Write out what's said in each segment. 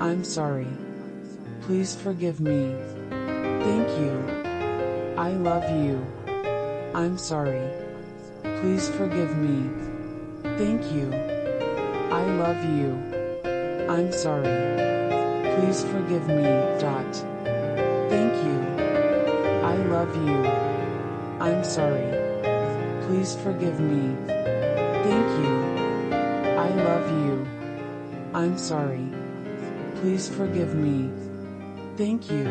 I'm sorry. Please forgive me. Thank you. I love you. I'm sorry. Please forgive me. Thank you. I love you. I'm sorry. Please forgive me. Dot. Thank you. I love you. I'm sorry. Please forgive me. Thank you. I love you. I'm sorry. Please forgive me. Thank you.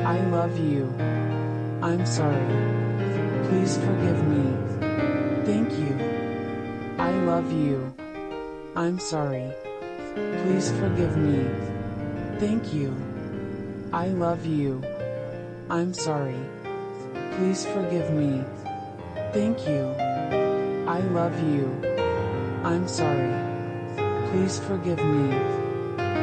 I love you. I'm sorry. Please forgive me. Thank you. I love you. I'm sorry. Please forgive me. Thank you. I love you. I'm sorry. Please forgive me. Thank you. I love you. I'm sorry. Please forgive me.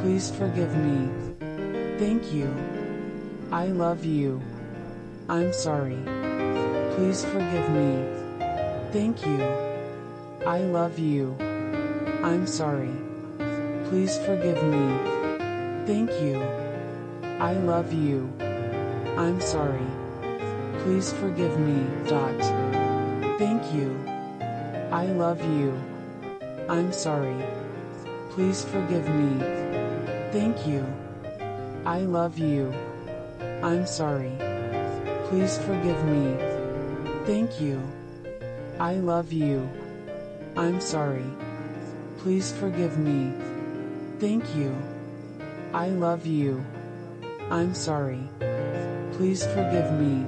Please forgive me. Thank you. I love you. I'm sorry. Please forgive me. Thank you. I love you. I'm sorry. Please forgive me. Thank you. I love you. I'm sorry. Please forgive me. Dot. Thank you. I love you. I'm sorry. Please forgive me. Thank you. I love you. I'm sorry. Please forgive me. Thank you. I love you. I'm sorry. Please forgive me. Thank you. I love you. I'm sorry. Please forgive me.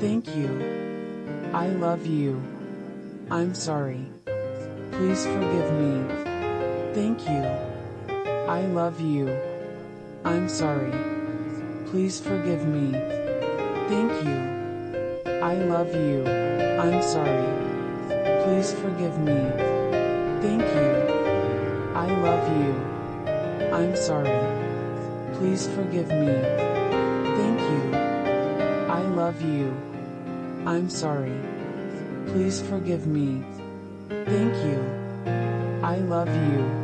Thank you. I love you. I'm sorry. Please forgive me. Thank you. I love you. I'm sorry. Please forgive me. Thank you. I love you. I'm sorry. Please forgive me. Thank you. I love you. I'm sorry. Please forgive me. Thank you. I love you. I'm sorry. Please forgive me. Thank you. I love you.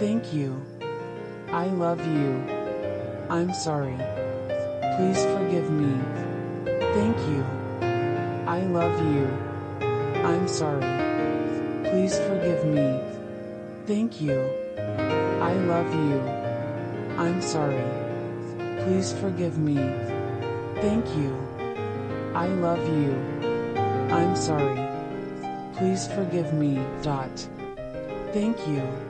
Thank you. I love you. I'm sorry. Please forgive me. Thank you. I love you. I'm sorry. Please forgive me. Thank you. I love you. I'm sorry. Please forgive me. Thank you. I love you. I'm sorry. Please forgive me. Dot. Thank you.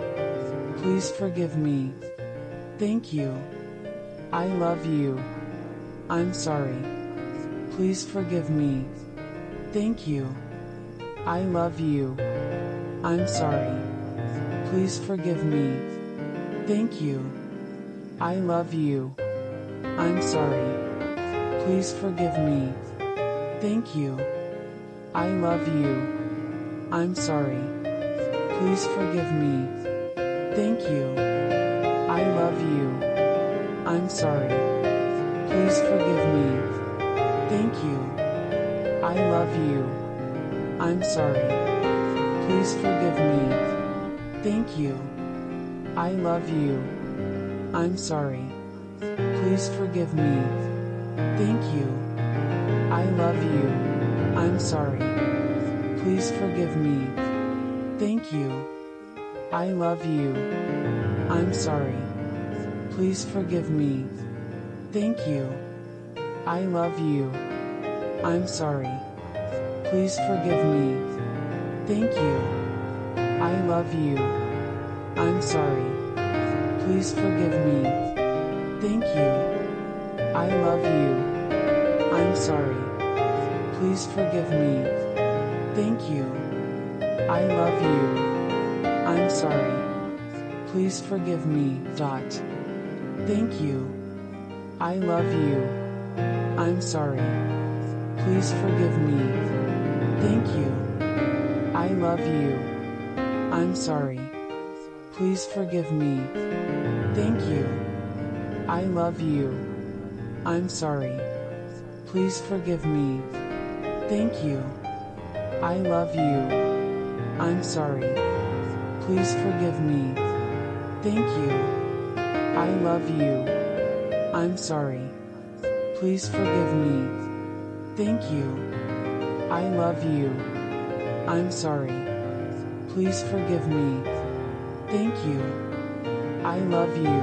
Please forgive me. Thank you. I love you. I'm sorry. Please forgive me. Thank you. I love you. I'm sorry. Please forgive me. Thank you. I love you. I'm sorry. Please forgive me. Thank you. I love you. I'm sorry. Please forgive me. Thank you. I love you. I'm sorry. Please forgive me. Thank you. I love you. I'm sorry. Please forgive me. Thank you. I love you. I'm sorry. Please forgive me. Thank you. I love you. I'm sorry. Please forgive me. Thank you. I love you. I'm sorry. Please forgive me. Thank you. I love you. I'm sorry. Please forgive me. Thank you. I love you. I'm sorry. Please forgive me. Thank you. I love you. I'm sorry. Please forgive me. Thank you. I love you. I'm sorry. Please forgive me. Dot. Thank you. I love you. I'm sorry. Please forgive me. Thank you. I love you. I'm sorry. Please forgive me. Thank you. I love you. I'm sorry. Please forgive me. Thank you. I love you. I'm sorry. Please forgive me. Thank you. I love you. I'm sorry. Please forgive me. Thank you. I love you. I'm sorry. Please forgive me. Thank you. I love you.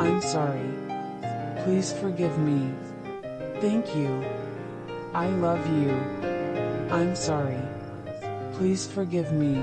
I'm sorry. Please forgive me. Thank you. I love you. I'm sorry. Please forgive me.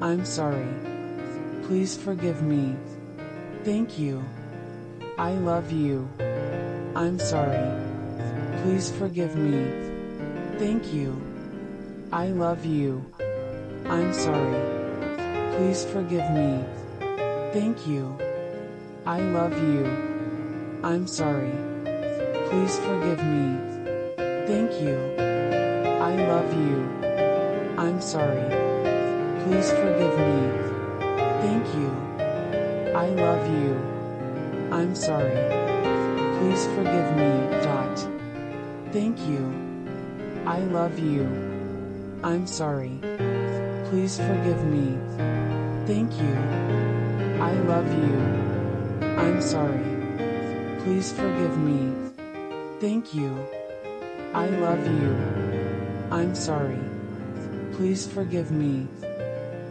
I'm sorry. Please forgive me. Thank you. I love you. I'm sorry. Please forgive me. Thank you. I love you. I'm sorry. Please forgive me. Thank you. I love you. I'm sorry. Please forgive me. Thank you. I love you. I'm sorry. Please forgive me. Thank you. I love you. I'm sorry. Please forgive me. Dot. Thank you. I love you. I'm sorry. Please forgive me. Thank you. I love you. I'm sorry. Please forgive me. Thank you. I love you. I'm sorry. Please forgive me.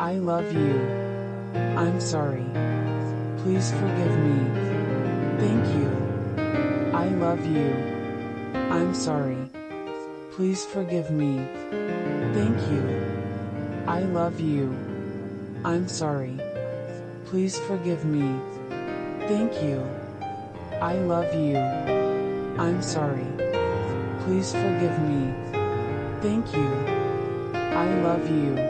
I love you. I'm sorry. Please forgive me. Thank you. I love you. I'm sorry. Please forgive me. Thank you. I love you. I'm sorry. Please forgive me. Thank you. I love you. I'm sorry. Please forgive me. Thank you. I love you.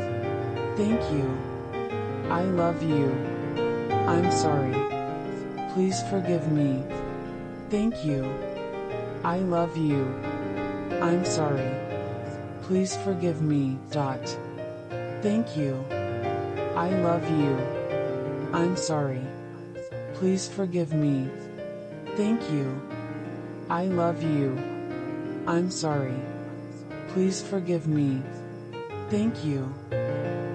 Thank you. I love you. I'm sorry. Please forgive me. Thank you. I love you. I'm sorry. Please forgive me. Dot. Thank you. I love you. I'm sorry. Please forgive me. Thank you. I love you. I'm sorry. Please forgive me. Thank you.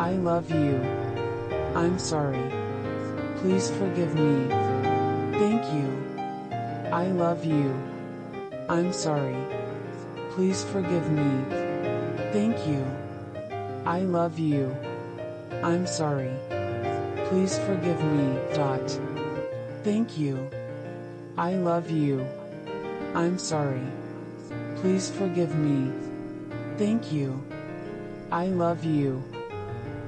I love you. I'm sorry. Please forgive me. Thank you. I love you. I'm sorry. Please forgive me. Thank you. I love you. I'm sorry. Please forgive me. Dot. Thank you. I love you. I'm sorry. Please forgive me. Thank you. I love you.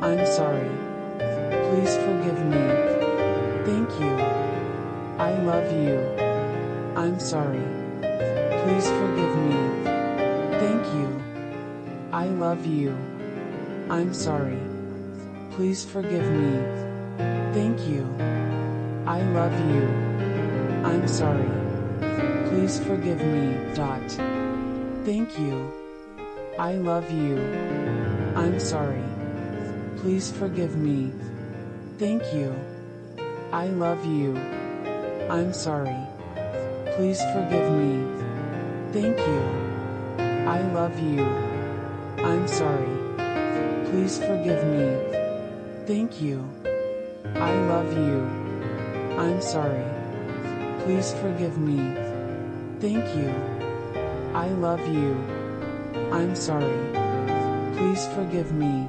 I'm sorry. Please forgive me. Thank you. I love you. I'm sorry. Please forgive me. Thank you. I love you. I'm sorry. Please forgive me. Thank you. I love you. I'm sorry. Please forgive me. Dot. Thank you. I love you. I'm sorry. Please forgive me. Thank you. I love you. I'm sorry. Please forgive me. Thank you. I love you. I'm sorry. Please forgive me. Thank you. I love you. I'm sorry. Please forgive me. Thank you. I love you. I'm sorry. Please forgive me.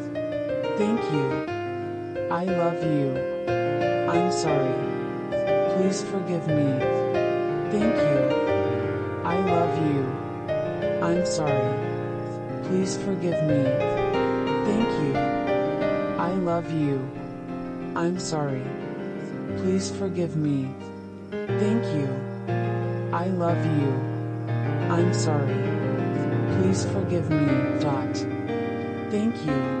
Thank you. I love you. I'm sorry. Please forgive me. Thank you. I love you. I'm sorry. Please forgive me. Thank you. I love you. I'm sorry. Please forgive me. Thank you. I love you. I'm sorry. Please forgive me. Dot. Thank you.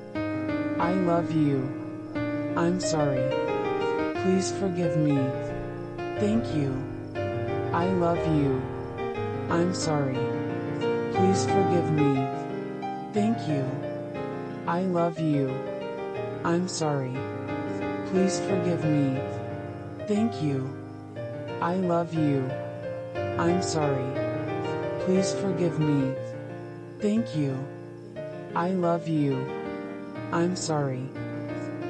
I love you. I'm sorry. Please forgive me. Thank you. I love you. I'm sorry. Please forgive me. Thank you. I love you. I'm sorry. Please forgive me. Thank you. I love you. I'm sorry. Please forgive me. Thank you. I love you. I'm sorry.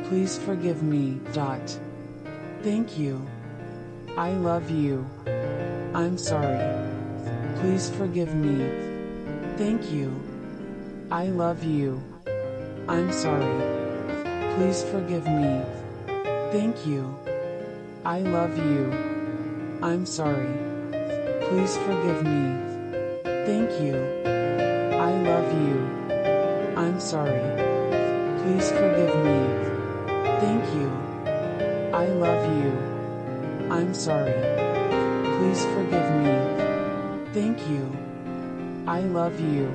Please forgive me. Dot. Thank you. I love you. I'm sorry. Please forgive me. Thank you. I love you. I'm sorry. Please forgive me. Thank you. I love you. I'm sorry. Please forgive me. Thank you. I love you. I'm sorry. Please forgive me. Thank you. I love you. I'm sorry. Please forgive me. Thank you. I love you.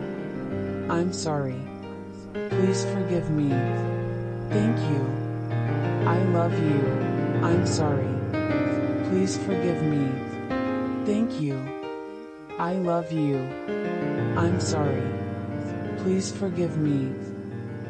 I'm sorry. Please forgive me. Thank you. I love you. I'm sorry. Please forgive me. Thank you. I love you. I'm sorry. Please forgive me.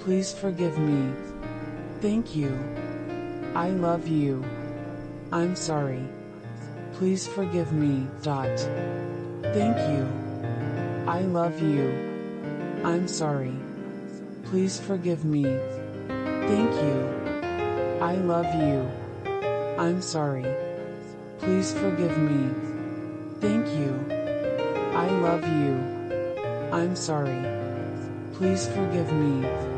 Please forgive me. Thank you. I love you. I'm sorry. Please forgive me. Dot. Thank you. I love you. I'm sorry. Please forgive me. Thank you. I love you. I'm sorry. Please forgive me. Thank you. I love you. I'm sorry. Please forgive me.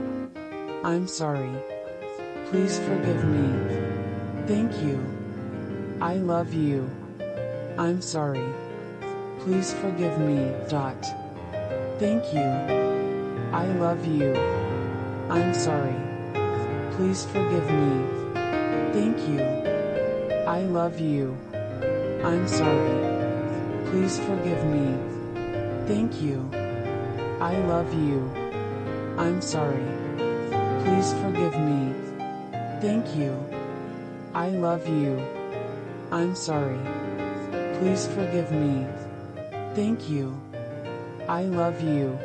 I'm sorry. Please forgive me. Thank you. I love you. I'm sorry. Please forgive me. Dot. Thank you. I love you. I'm sorry. Please forgive me. Thank you. I love you. I'm sorry. Please forgive me. Thank you. I love you. I'm sorry. Please forgive me. Thank you. I love you. I'm sorry. Please forgive me. Thank you. I love you.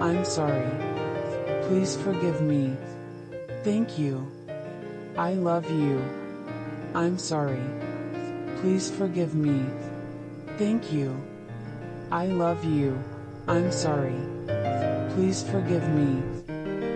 I'm sorry. Please forgive me. Thank you. I love you. I'm sorry. Please forgive me. Thank you. I love you. I'm sorry. Please forgive me.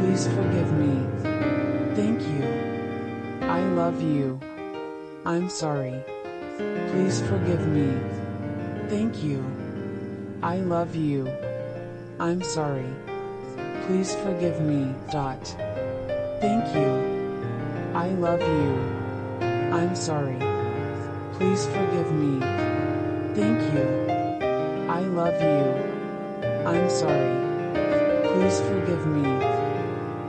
Please forgive me. Thank you. I love you. I'm sorry. Please forgive me. Thank you. I love you. I'm sorry. Please forgive me. Dot. Thank you. I love you. I'm sorry. Please forgive me. Thank you. I love you. I'm sorry. Please forgive me.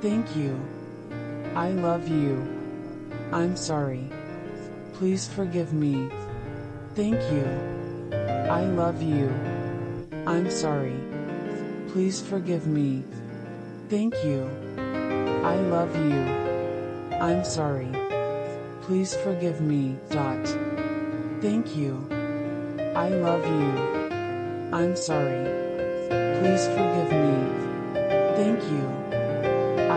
Thank you. I love you. I'm sorry. Please forgive me. Thank you. I love you. I'm sorry. Please forgive me. Thank you. I love you. I'm sorry. Please forgive me. Dot. Thank you. I love you. I'm sorry. Please forgive me. Thank you.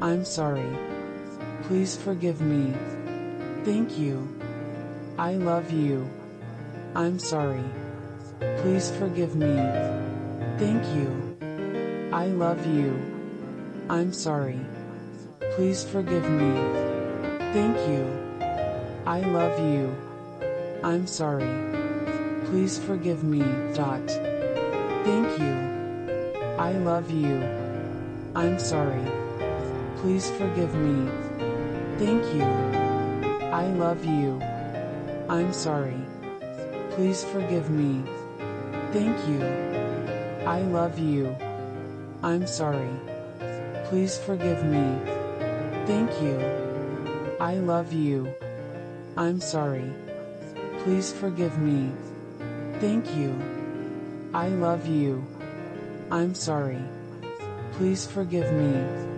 I'm sorry. Please forgive me. Thank you. I love you. I'm sorry. Please forgive me. Thank you. I love you. I'm sorry. Please forgive me. Thank you. I love you. I'm sorry. Please forgive me. Dot. Thank you. I love you. I'm sorry. Please forgive me. Thank you. I love you. I'm sorry. Please forgive me. Thank you. I love you. I'm sorry. Please forgive me. Thank you. I love you. I'm sorry. Please forgive me. Thank you. I love you. I'm sorry. Please forgive me.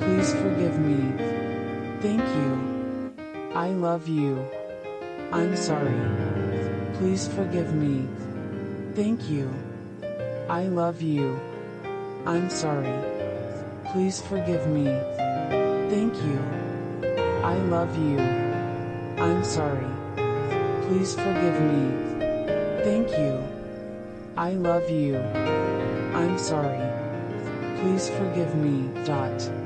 Please forgive me. Thank you. I love you. I'm sorry. Please forgive me. Thank you. I love you. I'm sorry. Please forgive me. Thank you. I love you. I'm sorry. Please forgive me. Thank you. I love you. I'm sorry. Please forgive me. Dot.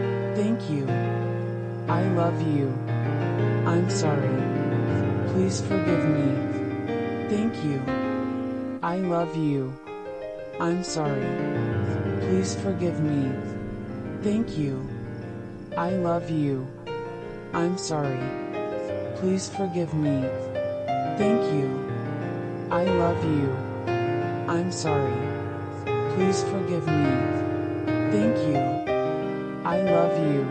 Thank you. I love you. I'm sorry. Please forgive me. Thank you. I love you. I'm sorry. Please forgive me. Thank you. I love you. I'm sorry. Please forgive me. Thank you. I love you. I'm sorry. Please forgive me. Thank you. I love you.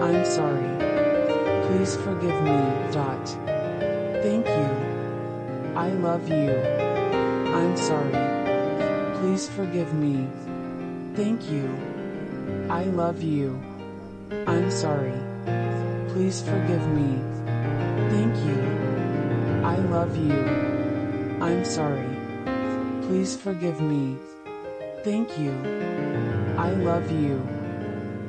I'm sorry. Please forgive me. Dot. Thank you. I love you. I'm sorry. Please forgive me. Thank you. I love you. I'm sorry. Please forgive me. Thank you. I love you. I'm sorry. Please forgive me. Thank you. I love you.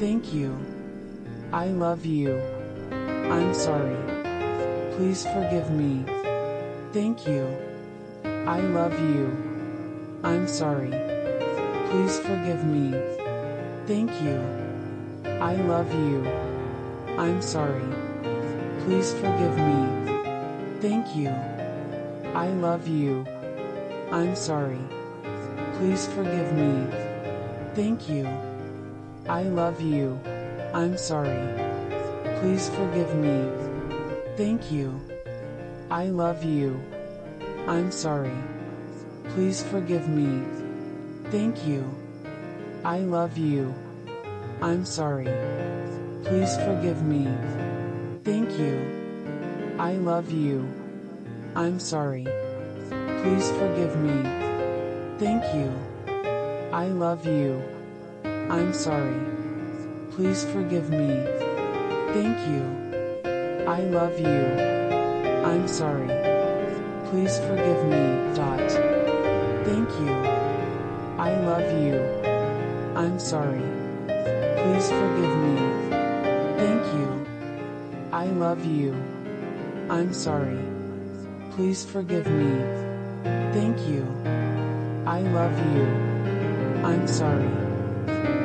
Thank you. I love you. I'm sorry. Please forgive me. Thank you. I love you. I'm sorry. Please forgive me. Thank you. I love you. I'm sorry. Please forgive me. Thank you. I love you. I'm sorry. Please forgive me. Thank you. I love you. I'm sorry. Please forgive me. Thank you. I love you. I'm sorry. Please forgive me. Thank you. I love you. I'm sorry. Please forgive me. Thank you. I love you. I'm sorry. Please forgive me. Thank you. I love you. I'm sorry. Please forgive me. Thank you. I love you. I'm sorry. Please forgive me. Dot. Thank you. I love you. I'm sorry. Please forgive me. Thank you. I love you. I'm sorry. Please forgive me. Thank you. I love you. I'm sorry.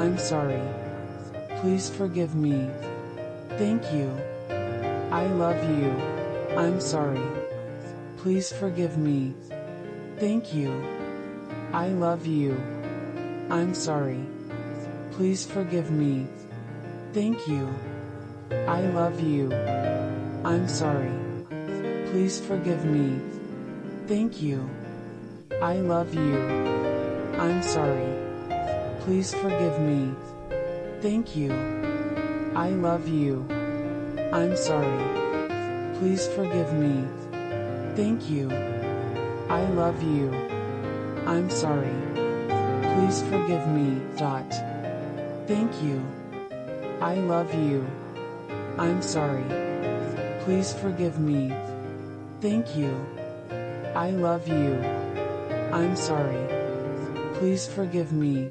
I'm sorry. Please forgive me. Thank you. I love you. I'm sorry. Please forgive me. Thank you. I love you. I'm sorry. Please forgive me. Thank you. I love you. I'm sorry. Please forgive me. Thank you. I love you. I'm sorry. Please forgive me. Thank you. I love you. I'm sorry. Please forgive me. Thank you. I love you. I'm sorry. Please forgive me. Dot. Thank you. I love you. I'm sorry. Please forgive me. Thank you. I love you. I'm sorry. Please forgive me.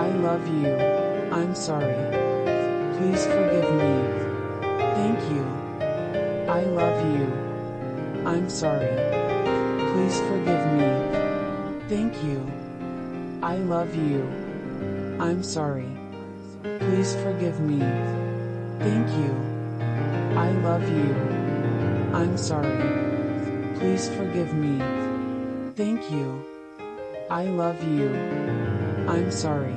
I love you. I'm sorry. Please forgive me. Thank you. I love you. I'm sorry. Please forgive me. Thank you. I love you. I'm sorry. Please forgive me. Thank you. I love you. I'm sorry. Please forgive me. Thank you. I love you. I'm sorry.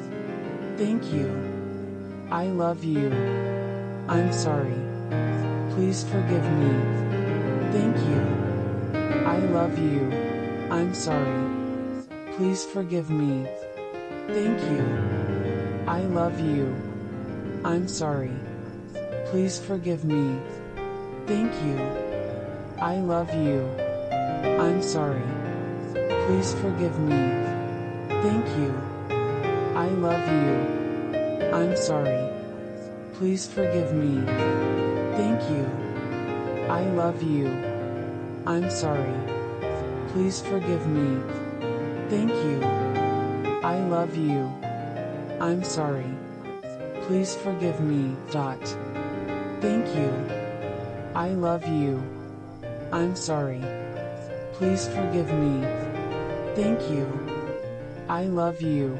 Thank you. I love you. I'm sorry. Please forgive me. Thank you. I love you. I'm sorry. Please forgive me. Thank you. I love you. I'm sorry. Please forgive me. Thank you. I love you. I'm sorry. Please forgive me. Thank you. I love you. I'm sorry. Please forgive me. Thank you. I love you. I'm sorry. Please forgive me. Thank you. I love you. I'm sorry. Please forgive me. Dot. Thank you. I love you. I'm sorry. Please forgive me. Thank you. I love you.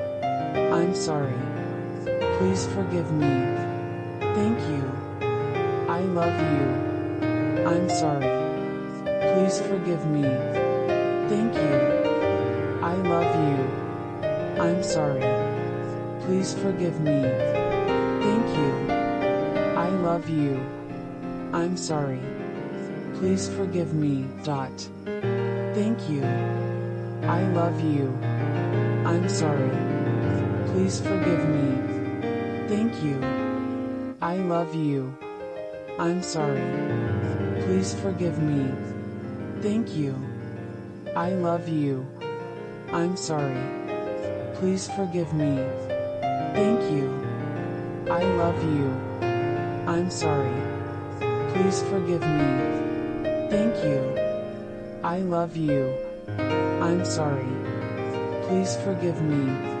I'm sorry. Please forgive me. Thank you. I love you. I'm sorry. Please forgive me. Thank you. I love you. I'm sorry. Please forgive me. Thank you. I love you. I'm sorry. Please forgive me. Dot. Thank you. I love you. I'm sorry. Please forgive me. Thank you. I love you. I'm sorry. Please forgive me. Thank you. I love you. I'm sorry. Please forgive me. Thank you. I love you. I'm sorry. Please forgive me. Thank you. I love you. I'm sorry. Please forgive me.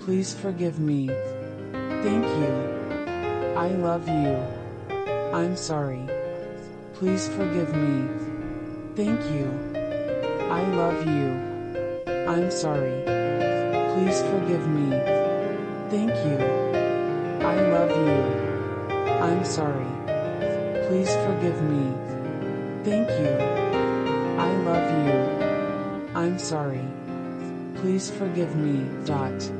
Please forgive me. Thank you. I love you. I'm sorry. Please forgive me. Thank you. I love you. I'm sorry. Please forgive me. Thank you. I love you. I'm sorry. Please forgive me. Thank you. I love you. I'm sorry. Please forgive me. Dot.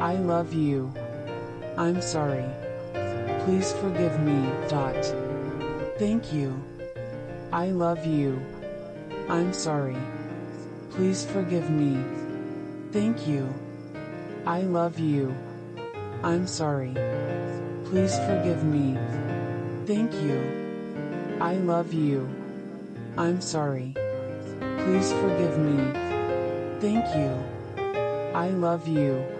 I love you. I'm sorry. Please forgive me. Dot. Thank you. I love you. I'm sorry. Please forgive me. Thank you. I love you. I'm sorry. Please forgive me. Thank you. I love you. I'm sorry. Please forgive me. Thank you. I love you.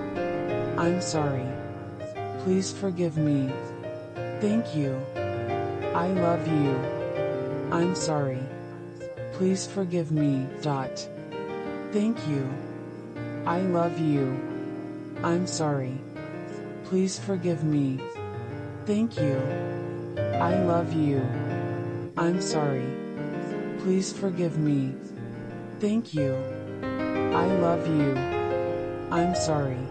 I'm sorry. Please forgive me. Thank you. I love you. I'm sorry. Please forgive me. Dot. Thank you. I love you. I'm sorry. Please forgive me. Thank you. I love you. I'm sorry. Please forgive me. Thank you. I love you. I'm sorry.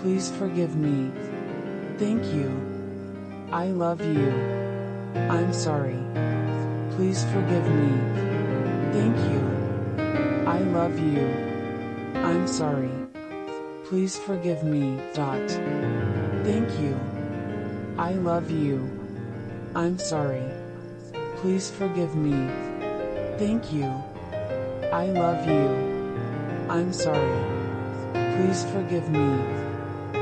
Please forgive me. Thank you. I love you. I'm sorry. Please forgive me. Thank you. I love you. I'm sorry. Please forgive me. Dot. Thank you. I love you. I'm sorry. Please forgive me. Thank you. I love you. I'm sorry. Please forgive me.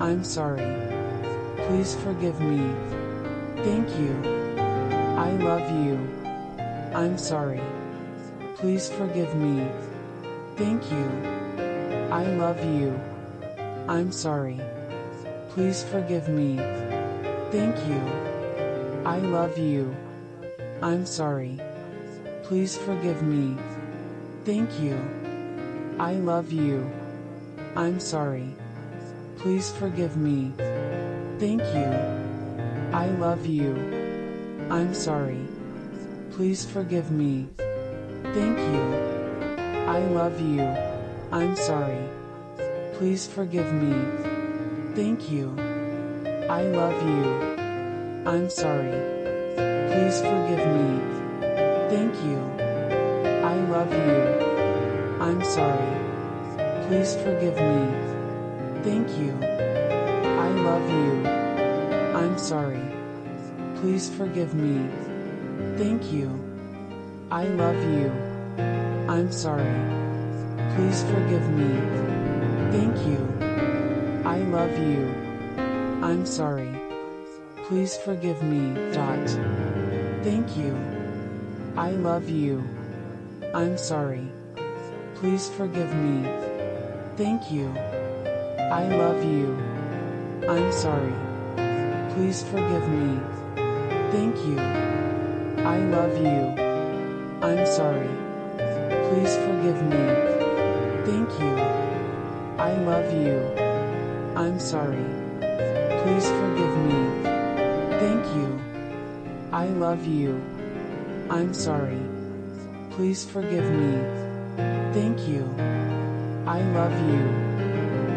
I'm sorry. Please forgive me. Thank you. I love you. I'm sorry. Please forgive me. Thank you. I love you. I'm sorry. Please forgive me. Thank you. I love you. I'm sorry. Please forgive me. Thank you. I love you. I'm sorry. Please forgive me. Thank you. I love you. I'm sorry. Please forgive me. Thank you. I love you. I'm sorry. Please forgive me. Thank you. I love you. I'm sorry. Please forgive me. Thank you. I love you. I'm sorry. Please forgive me. Thank you. I love you. I'm sorry. Please forgive me. Thank you. I love you. I'm sorry. Please forgive me. Thank you. I love you. I'm sorry. Please forgive me. Dot. Thank you. I love you. I'm sorry. Please forgive me. Thank you. I love you. I'm sorry. Please forgive me. Thank you. I love you. I'm sorry. Please forgive me. Thank you. I love you. I'm sorry. Please forgive me. Thank you. I love you. I'm sorry. Please forgive me. Thank you. I love you.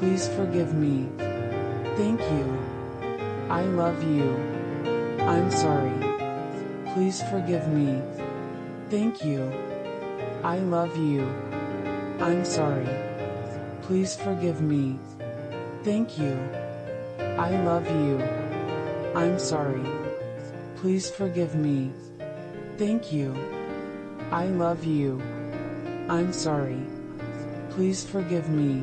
Please forgive me. Thank you. I love you. I'm sorry. Please forgive me. Thank you. I love you. I'm sorry. Please forgive me. Thank you. I love you. I'm sorry. Please forgive me. Thank you. I love you. I'm sorry. Please forgive me.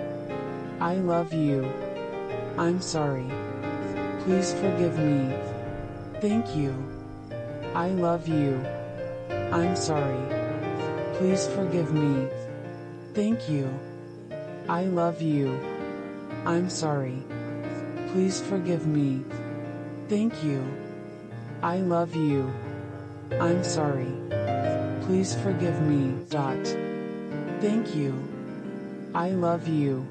I love you. I'm sorry. Please forgive me. Thank you. I love you. I'm sorry. Please forgive me. Thank you. I love you. I'm sorry. Please forgive me. Thank you. I love you. I'm sorry. Please forgive me. Dot. Thank you. I love you.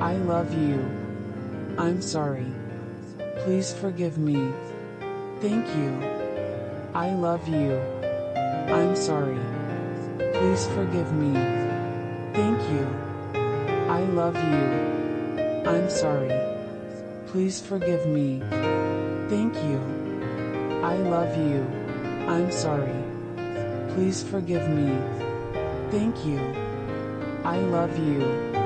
I love you. I'm sorry. Please forgive me. Thank you. I love you. I'm sorry. Please forgive me. Thank you. I love you. I'm sorry. Please forgive me. Thank you. I love you. I'm sorry. Please forgive me. Thank you. I love you.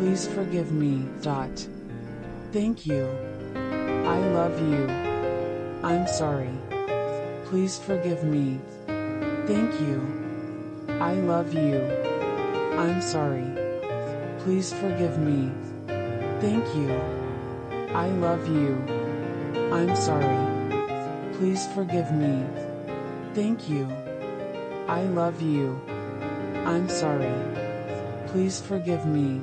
Please forgive me. Dot. Thank you. I love you. I'm sorry. Please forgive me. Thank you. I love you. I'm sorry. Please forgive me. Thank you. I love you. I'm sorry. Please forgive me. Thank you. I love you. I'm sorry. Please forgive me.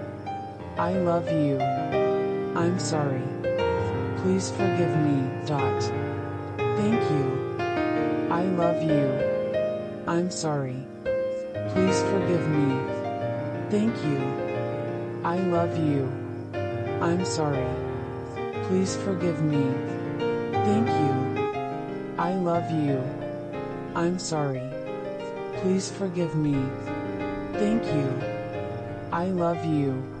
I love you. I'm sorry. Please forgive me. Dot. Thank you. I love you. I'm sorry. Please forgive me. Thank you. I love you. I'm sorry. Please forgive me. Thank you. I love you. I'm sorry. Please forgive me. Thank you. I love you.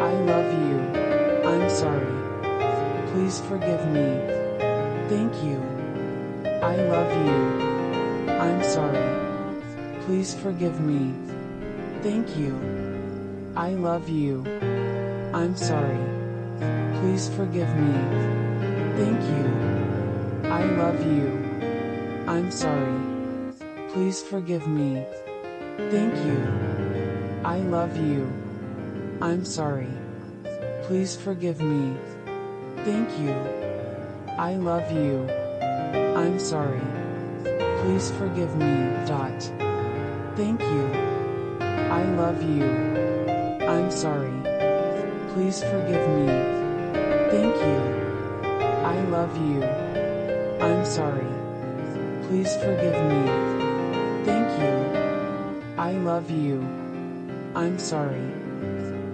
I love you. I'm sorry. Please forgive me. Thank you. I love you. I'm sorry. Please forgive me. Thank you. I love you. I'm sorry. Please forgive me. Thank you. I love you. I'm sorry. Please forgive me. Thank you. I love you. I'm sorry. Please forgive me. Thank you. I love you. I'm sorry. Please forgive me. Dot. Thank you. I love you. I'm sorry. Please forgive me. Thank you. I love you. I'm sorry. Please forgive me. Thank you. I love you. I'm sorry.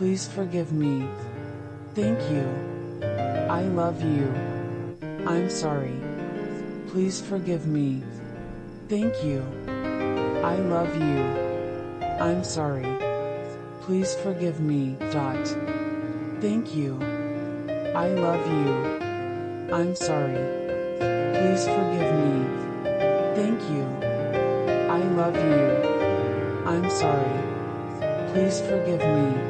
Please forgive me. Thank you. I love you. I'm sorry. Please forgive me. Thank you. I love you. I'm sorry. Please forgive me. Dot. Thank you. I love you. I'm sorry. Please forgive me. Thank you. I love you. I'm sorry. Please forgive me.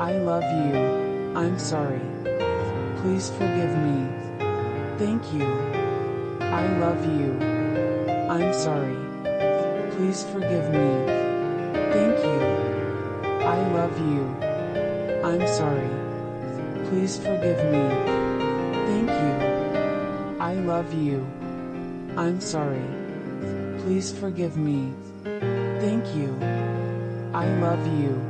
I love you. I'm sorry. Please forgive me. Thank you. I love you. I'm sorry. Please forgive me. Thank you. I love you. I'm sorry. Please forgive me. Thank you. I love you. I'm sorry. Please forgive me. Thank you. I love you.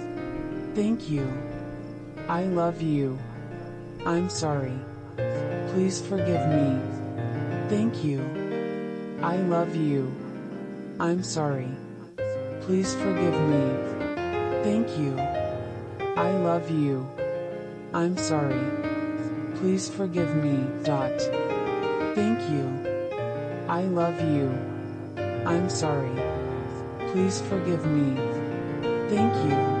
Thank you. I love you. I'm sorry. Please forgive me. Thank you. I love you. I'm sorry. Please forgive me. Thank you. I love you. I'm sorry. Please forgive me. Dot. Thank you. I love you. I'm sorry. Please forgive me. Thank you.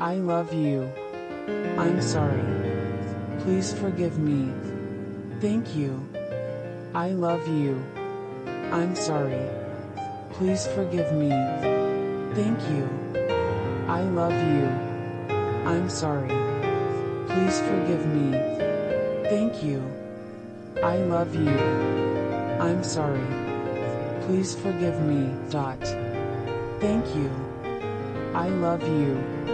I love you. I'm sorry. Please forgive me. Thank you. I love you. I'm sorry. Please forgive me. Thank you. I love you. I'm sorry. Please forgive me. Thank you. I love you. I'm sorry. Please forgive me. Dot. Thank you. I love you.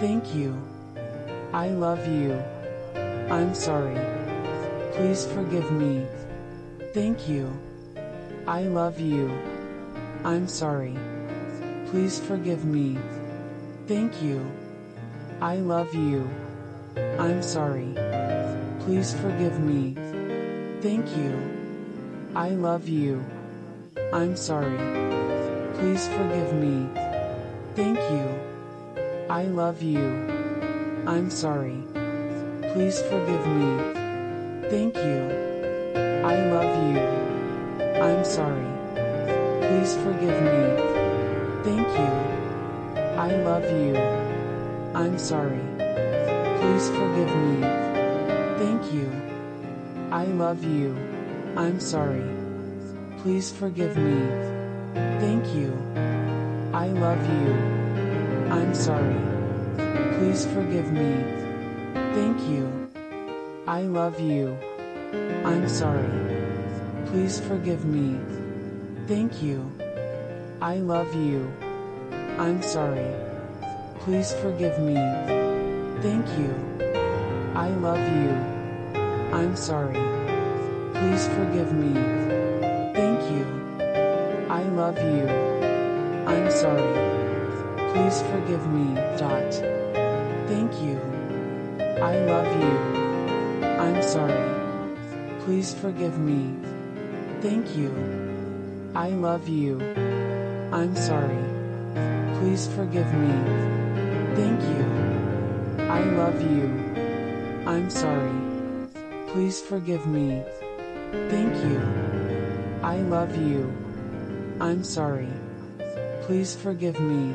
Thank you. I love you. I'm sorry. Please forgive me. Thank you. I love you. I'm sorry. Please forgive me. Thank you. I love you. I'm sorry. Please forgive me. Thank you. I love you. I'm sorry. Please forgive me. Thank you. I love you. I'm sorry. Please forgive me. Thank you. I love you. I'm sorry. Please forgive me. Thank you. I love you. I'm sorry. Please forgive me. Thank you. I love you. I'm sorry. Please forgive me. Thank you. I love you. I'm sorry. Please forgive me. Thank you. I love you. I'm sorry. Please forgive me. Thank you. I love you. I'm sorry. Please forgive me. Thank you. I love you. I'm sorry. Please forgive me. Thank you. I love you. I'm sorry. Please forgive me. Dot. Thank you. I love you. I'm sorry. Please forgive me. Thank you. I love you. I'm sorry. Please forgive me. Thank you. I love you. I'm sorry. Please forgive me. Thank you. I love you. I'm sorry. Please forgive me.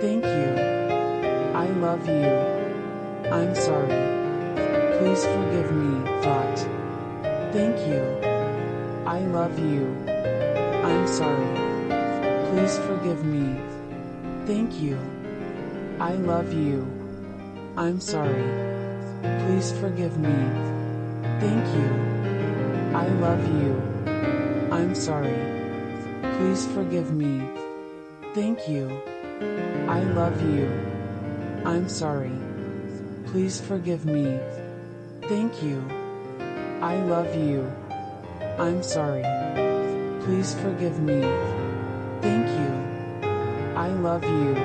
Thank you. I love you. I'm sorry. Please forgive me. thought. Thank you. I love you. I'm sorry. Please forgive me. Thank you. I love you. I'm sorry. Please forgive me. Thank you. I love you. I'm sorry. Please forgive me. Thank you. I love you. I'm sorry. Please forgive me. Thank you. I love you. I'm sorry. Please forgive me. Thank you. I love you.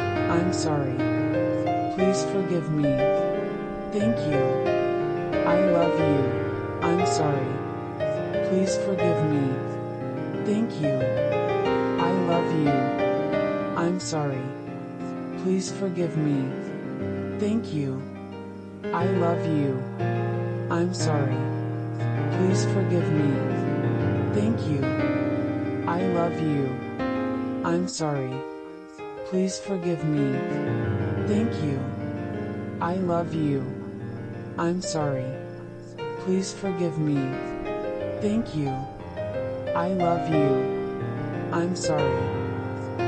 I'm sorry. Please forgive me. Thank you. I love you. I'm sorry. Please forgive me. Thank you. I love you. I'm sorry. Please forgive me. Thank you. I love you. I'm sorry. Please forgive me. Thank you. I love you. I'm sorry. Please forgive me. Thank you. I love you. I'm sorry. Please forgive me. Thank you. I love you. I'm sorry.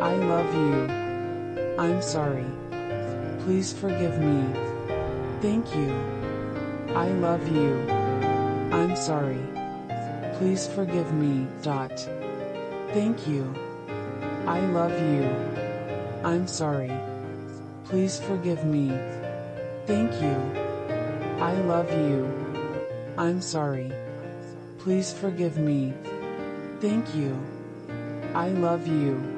I love you. I'm sorry. Please forgive me. Thank you. I love you. I'm sorry. Please forgive me. Dot. Thank you. I love you. I'm sorry. Please forgive me. Thank you. I love you. I'm sorry. Please forgive me. Thank you. I love you.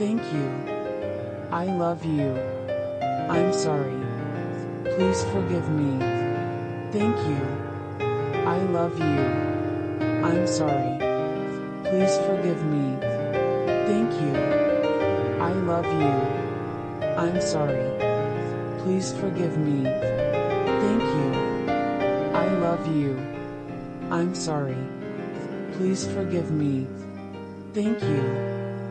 Thank you. I love you. I'm sorry. Please forgive me. Thank you. I love you. I'm sorry. Please forgive me. Thank you. I love you. I'm sorry. Please forgive me. Thank you. I love you. I'm sorry. Please forgive me. Thank you.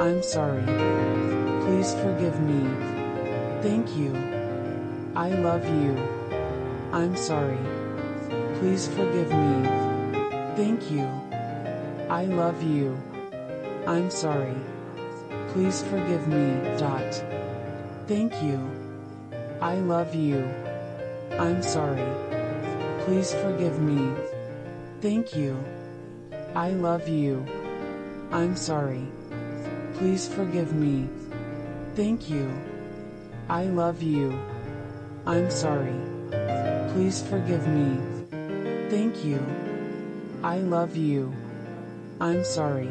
I'm sorry. Please forgive me. Thank you. I love you. I'm sorry. Please forgive me. Thank you. I love you. I'm sorry. Please forgive me. Dot. Thank you. I love you. I'm sorry. Please forgive me. Thank you. I love you. I'm sorry. Please forgive me. Thank you. I love you. I'm sorry. Please forgive me. Thank you. I love you. I'm sorry.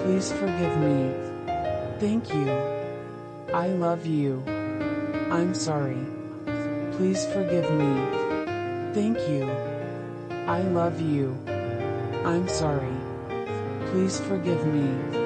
Please forgive me. Thank you. I love you. I'm sorry. Please forgive me. Thank you. I love you. I'm sorry. Please forgive me.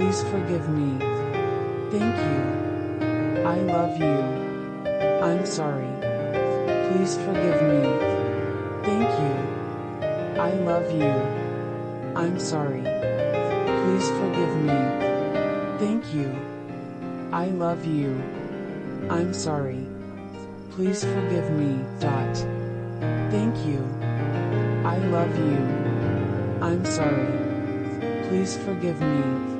Please forgive me. Thank you. I love you. I'm sorry. Please forgive me. Thank you. I love you. I'm sorry. Please forgive me. Thank you. I love you. I'm sorry. Please forgive me. Dot. Thank you. I love you. I'm sorry. Please forgive me.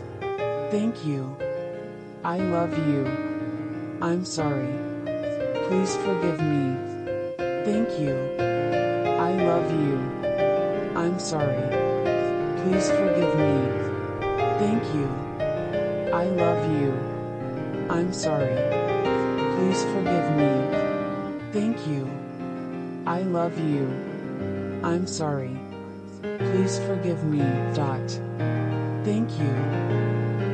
Thank you. I love you. I'm sorry. Please forgive me. Thank you. I love you. I'm sorry. Please forgive me. Thank you. I love you. I'm sorry. Please forgive me. Thank you. I love you. I'm sorry. Please forgive me. Dot. Thank you.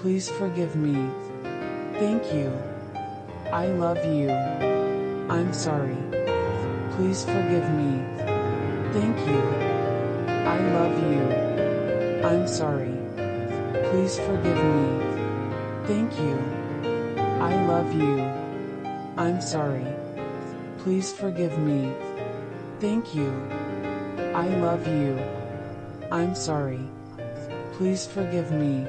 Please forgive me. Thank you. I love you. I'm sorry. Please forgive me. Thank you. I love you. I'm sorry. Please forgive me. Thank you. I love you. I'm sorry. Please forgive me. Thank you. I love you. I'm sorry. Please forgive me.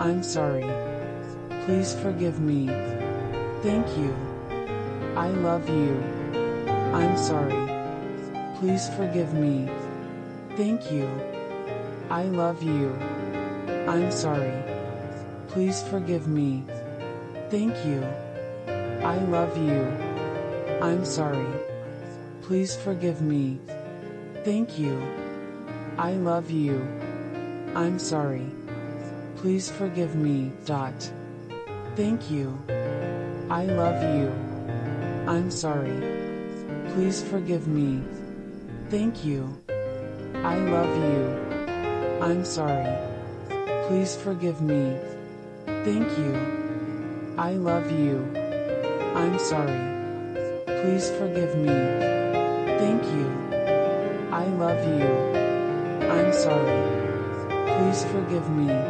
I'm sorry. Please forgive me. Thank you. I love you. I'm sorry. Please forgive me. Thank you. I love you. I'm sorry. Please forgive me. Thank you. I love you. I'm sorry. Please forgive me. Thank you. I love you. I'm sorry. Please forgive me. Dot. Thank you. I love you. I'm sorry. Please forgive me. Thank you. I love you. I'm sorry. Please forgive me. Thank you. I love you. I'm sorry. Please forgive me. Thank you. I love you. I'm sorry. Please forgive me.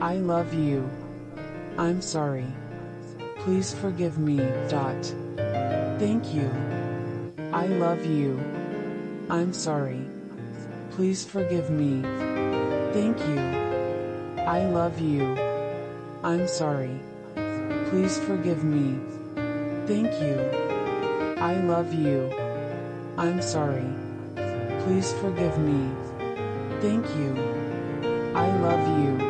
I love you. I'm sorry. Please forgive me. Dot. Thank you. I love you. I'm sorry. Please forgive me. Thank you. I love you. I'm sorry. Please forgive me. Thank you. I love you. I'm sorry. Please forgive me. Thank you. I love you.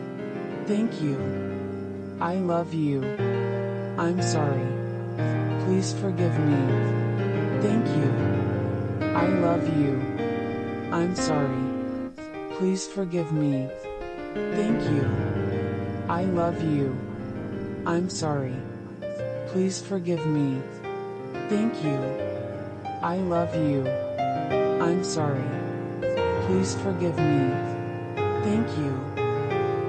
Thank you. I love you. I'm sorry. Please forgive me. Thank you. I love you. I'm sorry. Please forgive me. Thank you. I love you. I'm sorry. Please forgive me. Thank you. I love you. I'm sorry. Please forgive me. Thank you.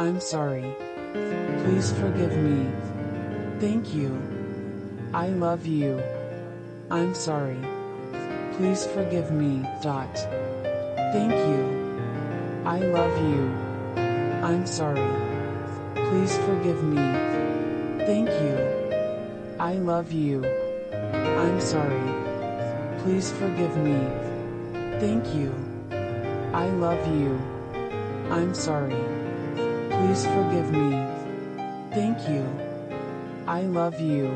I'm sorry. Please forgive me. Thank you. I love you. I'm sorry. Please forgive me. Dot. Thank you. I love you. I'm sorry. Please forgive me. Thank you. I love you. I'm sorry. Please forgive me. Thank you. I love you. I'm sorry. Please forgive me. Thank you. I love you.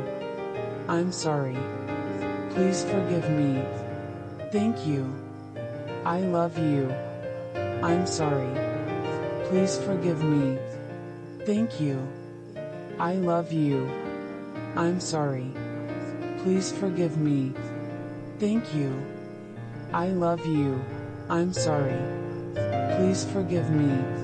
I'm sorry. Please forgive me. Thank you. I love you. I'm sorry. Please forgive me. Thank you. I love you. I'm sorry. Please forgive me. Thank you. I love you. I'm sorry. Please forgive me.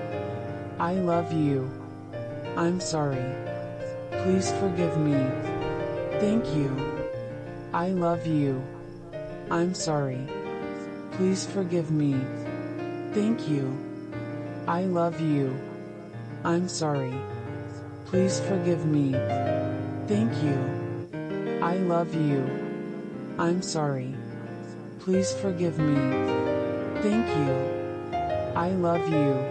I love you. I'm sorry. Please forgive me. Thank you. I love you. I'm sorry. Please forgive me. Thank you. I love you. I'm sorry. Please forgive me. Thank you. I love you. I'm sorry. Please forgive me. Thank you. I love you.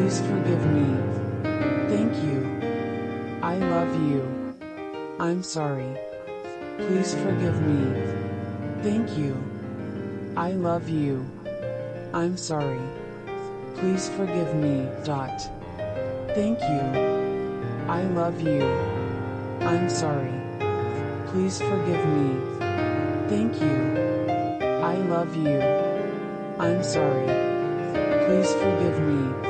Please forgive me. Thank you. I love you. I'm sorry. Please forgive me. Thank you. I love you. I'm sorry. Please forgive me. Dot. Thank you. I love you. I'm sorry. Please forgive me. Thank you. I love you. I'm sorry. Please forgive me.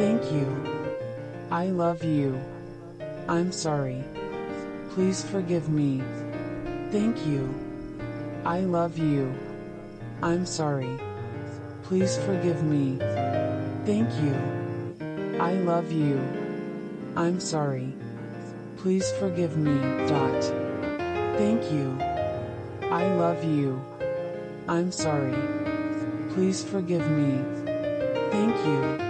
Thank you. I love you. I'm sorry. Please forgive me. Thank you. I love you. I'm sorry. Please forgive me. Thank you. I love you. I'm sorry. Please forgive me. Dot. Thank you. I love you. I'm sorry. Please forgive me. Thank you.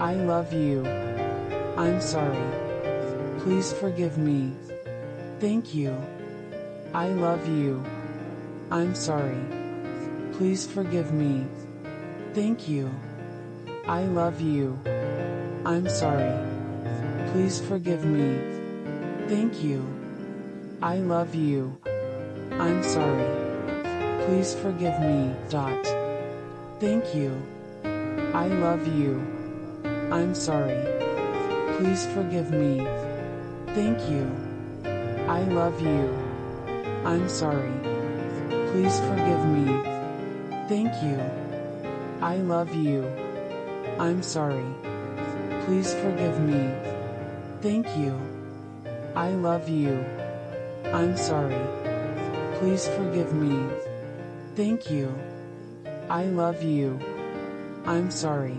I love you. I'm sorry. Please forgive me. Thank you. I love you. I'm sorry. Please forgive me. Thank you. I love you. I'm sorry. Please forgive me. Thank you. I love you. I'm sorry. Please forgive me. Dot. Thank you. I love you. I'm sorry. Please forgive me. Thank you. I love you. I'm sorry. Please forgive me. Thank you. I love you. I'm sorry. Please forgive me. Thank you. I love you. I'm sorry. Please forgive me. Thank you. I love you. I'm sorry.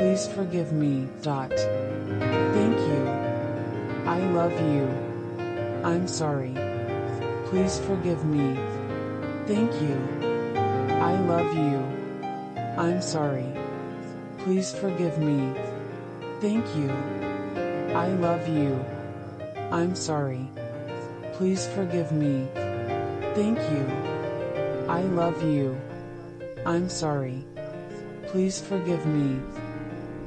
Please forgive me. Dot. Thank you. I love you. I'm sorry. Please forgive me. Thank you. I love you. I'm sorry. Please forgive me. Thank you. I love you. I'm sorry. Please forgive me. Thank you. I love you. I'm sorry. Please forgive me.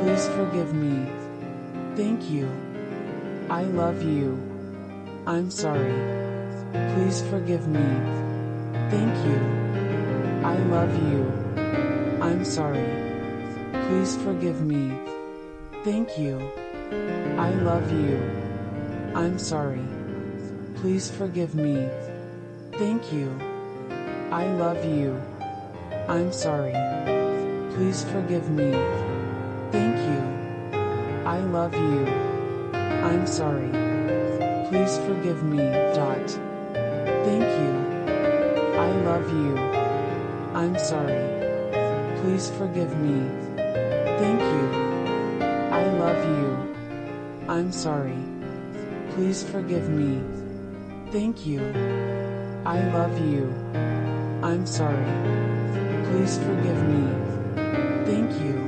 Please forgive me. Thank you. I love you. I'm sorry. Please forgive me. Thank you. I love you. I'm sorry. Please forgive me. Thank you. I love you. I'm sorry. Please forgive me. Thank you. I love you. I'm sorry. Please forgive me. Thank you. I love you. I'm sorry. Please forgive me. Dot. Thank you. I love you. I'm sorry. Please forgive me. Thank you. I love you. I'm sorry. Please forgive me. Thank you. I love you. I'm sorry. Please forgive me. Thank you.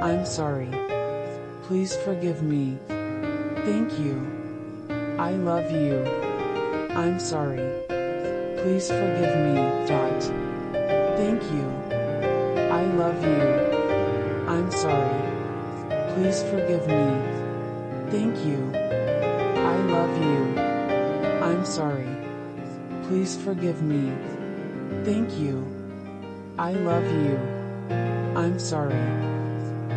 I'm sorry. Please forgive me. Thank you. I love you. I'm sorry. Please forgive me. Dot. Thank you. I love you. I'm sorry. Please forgive me. Thank you. I love you. I'm sorry. Please forgive me. Thank you. I love you. I'm sorry.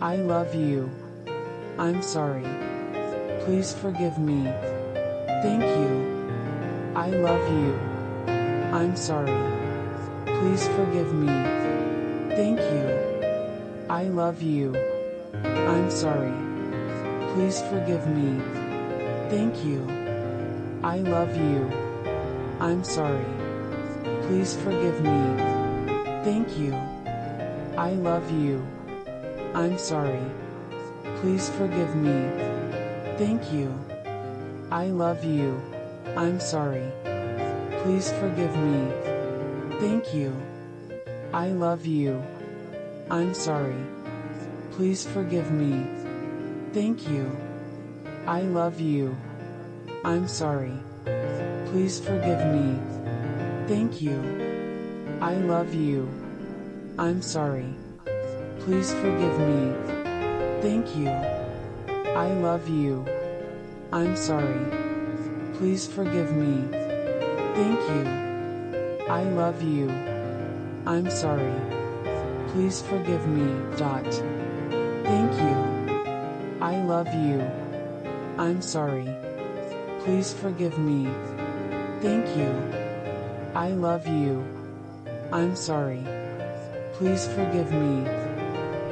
I love you. I'm sorry. Please forgive me. Thank you. I love you. I'm sorry. Please forgive me. Thank you. I love you. I'm sorry. Please forgive me. Thank you. I love you. I'm sorry. Please forgive me. Thank you. I love you. I'm sorry. Please forgive me. Thank you. I love you. I'm sorry. Please forgive me. Thank you. I love you. I'm sorry. Please forgive me. Thank you. I love you. I'm sorry. Please forgive me. Thank you. I love you. I'm sorry. Please forgive me. Thank you. I love you. I'm sorry. Please forgive me. Thank you. I love you. I'm sorry. Please forgive me. Dot. Thank you. I love you. I'm sorry. Please forgive me. Thank you. I love you. I'm sorry. Please forgive me.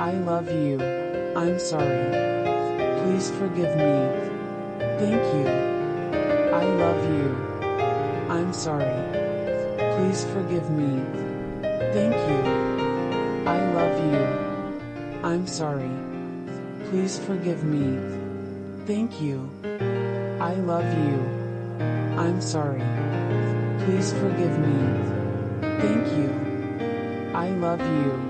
I love you. I'm sorry. Please forgive me. Thank you. I love you. I'm sorry. Please forgive me. Thank you. I love you. I'm sorry. Please forgive me. Thank you. I love you. I'm sorry. Please forgive me. Thank you. I love you.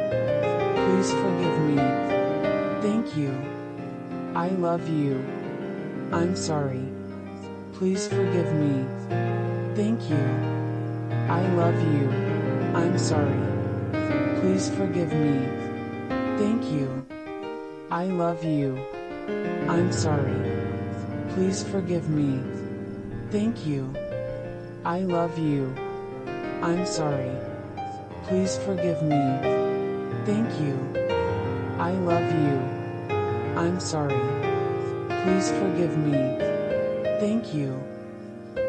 Please forgive me. Thank you. I love you. I'm sorry. Please forgive me. Thank you. I love you. I'm sorry. Please forgive me. Thank you. I love you. I'm sorry. Please forgive me. Thank you. I love you. I'm sorry. Please forgive me. Thank you. I love you. I'm sorry. Please forgive me. Thank you.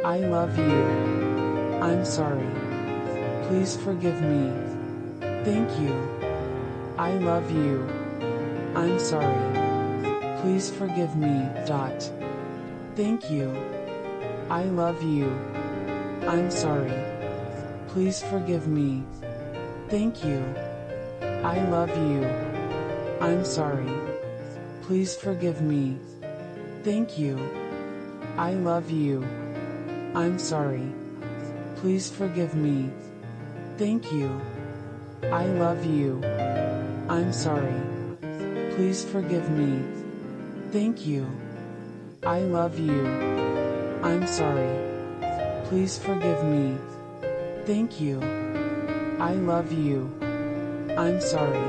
I love you. I'm sorry. Please forgive me. Thank you. I love you. I'm sorry. Please forgive me. Dot. Thank you. I love you. I'm sorry. Please forgive me. Thank you. I love you. I'm sorry. Please forgive me. Thank you. I love you. I'm sorry. Please forgive me. Thank you. I love you. I'm sorry. Please forgive me. Thank you. I love you. I'm sorry. Please forgive me. Thank you. I love you. I'm sorry.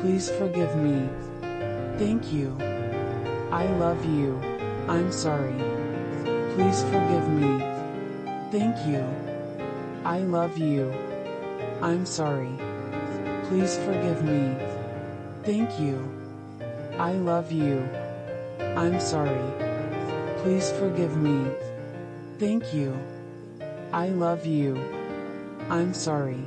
Please forgive me. Thank you. I love you. I'm sorry. Please forgive me. Thank you. I love you. I'm sorry. Please forgive me. Thank you. I love you. I'm sorry. Please forgive me. Thank you. I love you. I'm sorry.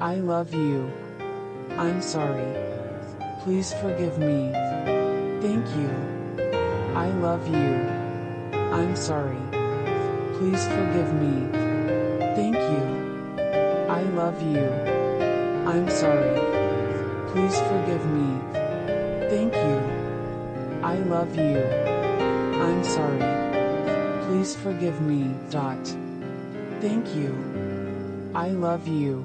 I love you. I'm sorry. Please forgive me. Thank you. I love you. I'm sorry. Please forgive me. Thank you. I love you. I'm sorry. Please forgive me. Thank you. I love you. I'm sorry. Please forgive me. Dot. Thank you. I love you.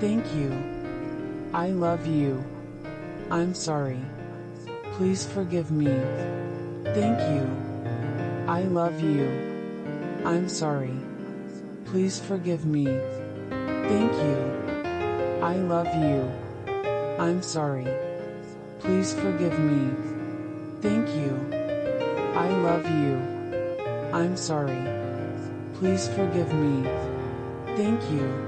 Thank you. I love you. I'm sorry. Please forgive me. Thank you. I love you. I'm sorry. Please forgive me. Thank you. I love you. I'm sorry. Please forgive me. Thank you. I love you. I'm sorry. Please forgive me. Thank you.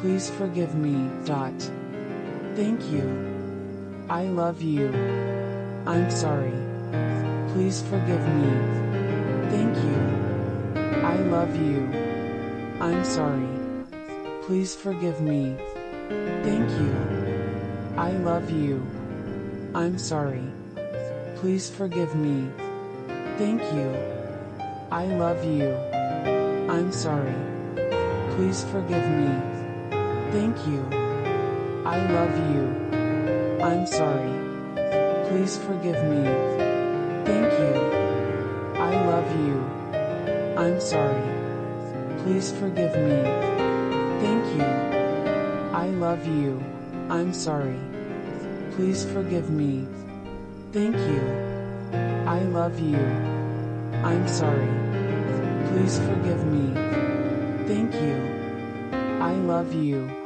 Please forgive me. Dot. Thank you. I love you. I'm sorry. Please forgive me. Thank you. I love you. I'm sorry. Please forgive me. Thank you. I love you. I'm sorry. Please forgive me. Thank you. I love you. I'm sorry. Please forgive me. Thank you. I love you. I'm sorry. Please forgive me. Thank you. I love you. I'm sorry. Please forgive me. Thank you. I love you. I'm sorry. Please forgive me. Thank you. I love you. I'm sorry. Please forgive me. Thank you. I love you.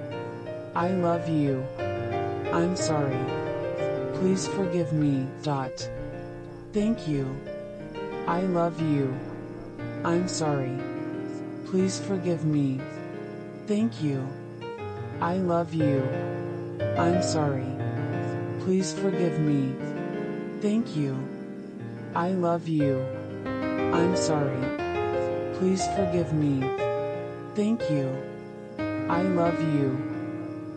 I love you. I'm sorry. Please forgive me. Dot. Thank you. I love you. I'm sorry. Please forgive me. Thank you. I love you. I'm sorry. Please forgive me. Thank you. I love you. I'm sorry. Please forgive me. Thank you. I love you.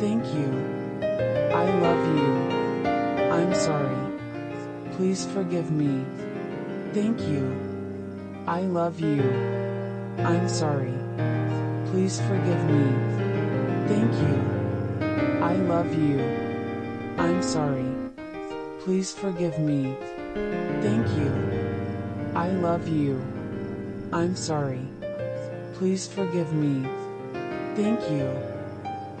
Thank you. I love you. I'm sorry. Please forgive me. Thank you. I love you. I'm sorry. Please forgive me. Thank you. I love you. I'm sorry. Please forgive me. Thank you. I love you. I'm sorry. Please forgive me. Thank you.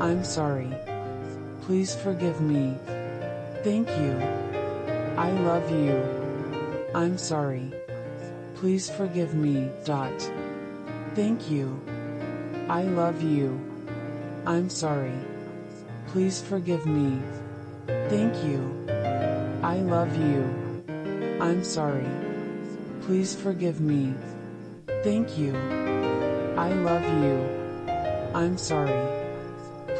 I'm sorry. Please forgive me. Thank you. I love you. I'm sorry. Please forgive me. Dot. Thank you. I love you. I'm sorry. Please forgive me. Thank you. I love you. I'm sorry. Please forgive me. Thank you. I love you. I'm sorry.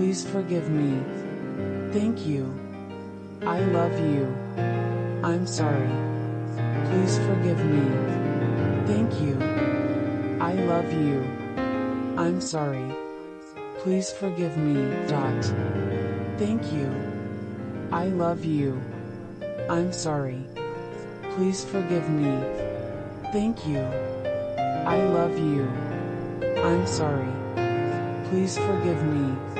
Please forgive me. Thank you. I love you. I'm sorry. Please forgive me. Thank you. I love you. I'm sorry. Please forgive me. Dot. Thank you. I love you. I'm sorry. Please forgive me. Thank you. I love you. I'm sorry. Please forgive me.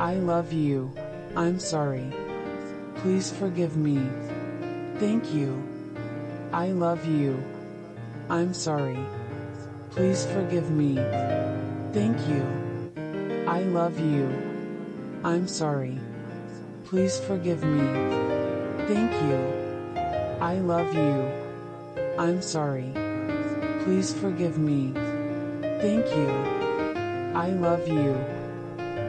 I love you. I'm sorry. Please forgive me. Thank you. I love you. I'm sorry. Please forgive me. Thank you. I love you. I'm sorry. Please forgive me. Thank you. I love you. I'm sorry. Please forgive me. Thank you. I love you.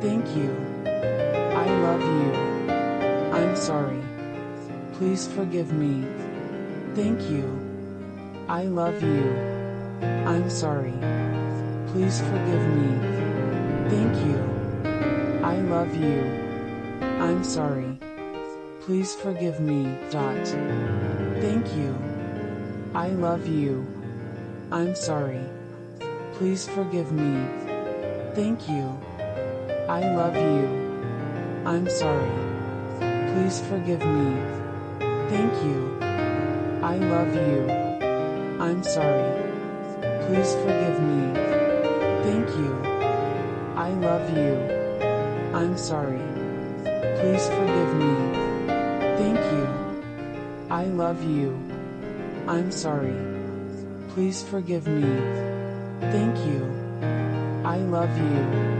Thank you. I love you. I'm sorry. Please forgive me. Thank you. I love you. I'm sorry. Please forgive me. Thank you. I love you. I'm sorry. Please forgive me. Dot. Thank you. I love you. I'm sorry. Please forgive me. Thank you. I love you. I'm sorry. Please forgive me. Thank you. I love you. I'm sorry. Please forgive me. Thank you. I love you. I'm sorry. Please forgive me. Thank you. I love you. I'm sorry. Please forgive me. Thank you. I love you.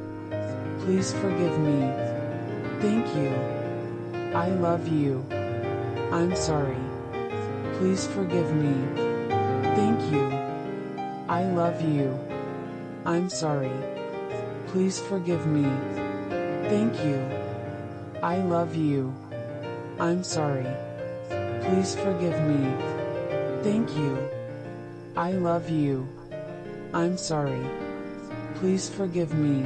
Please forgive me. Thank you. I love you. I'm sorry. Please forgive me. Thank you. I love you. I'm sorry. Please forgive me. Thank you. I love you. I'm sorry. Please forgive me. Thank you. I love you. I'm sorry. Please forgive me.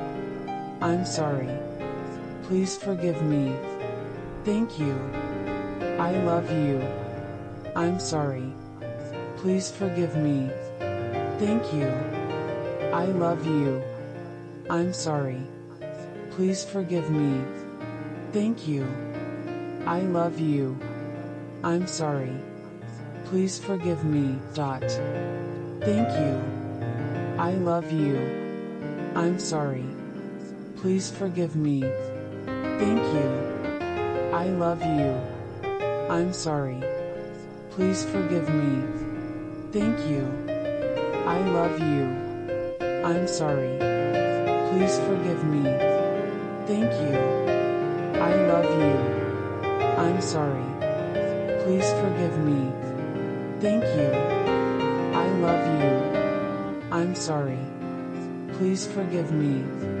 I'm sorry. Please forgive me. Thank you. I love you. I'm sorry. Please forgive me. Thank you. I love you. I'm sorry. Please forgive me. Thank you. I love you. I'm sorry. Please forgive me. Dot. Thank you. I love you. I'm sorry. Please forgive me. Thank you. I love you. I'm sorry. Please forgive me. Thank you. I love you. I'm sorry. Please forgive me. Thank you. I love you. I'm sorry. Please forgive me. Thank you. I love you. I'm sorry. Please forgive me.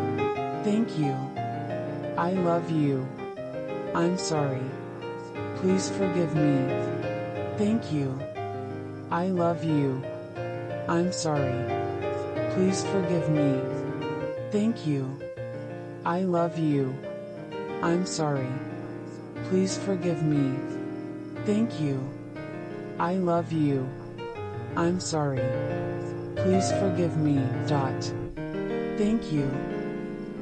Thank you. I love you. I'm sorry. Please forgive me. Thank you. I love you. I'm sorry. Please forgive me. Thank you. I love you. I'm sorry. Please forgive me. Thank you. I love you. I'm sorry. Please forgive me. Dot. Thank you.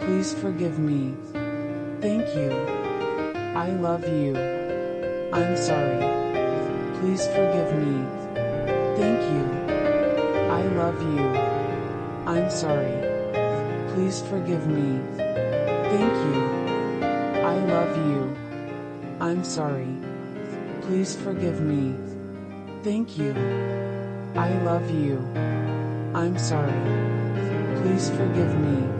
Please forgive me. Thank you. I love you. I'm sorry. Please forgive me. Thank you. I love you. I'm sorry. Please forgive me. Thank you. I love you. I'm sorry. Please forgive me. Thank you. I love you. I'm sorry. Please forgive me.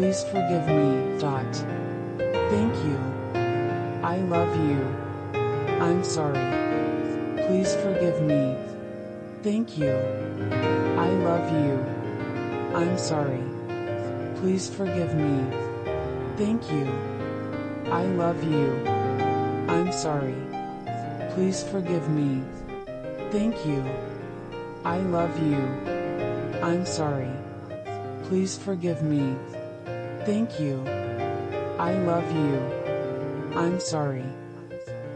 Please forgive me. Dot. Thank you. I love you. I'm sorry. Please forgive me. Thank you. I love you. I'm sorry. Please forgive me. Thank you. I love you. I'm sorry. Please forgive me. Thank you. I love you. I'm sorry. Please forgive me. Thank you. I love you. I'm sorry.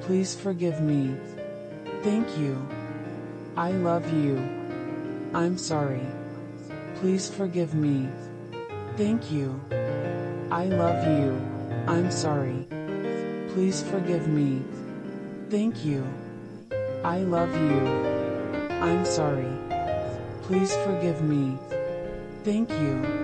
Please forgive me. Thank you. I love you. I'm sorry. Please forgive me. Thank you. I love you. I'm sorry. Please forgive me. Thank you. I love you. I'm sorry. Please forgive me. Thank you.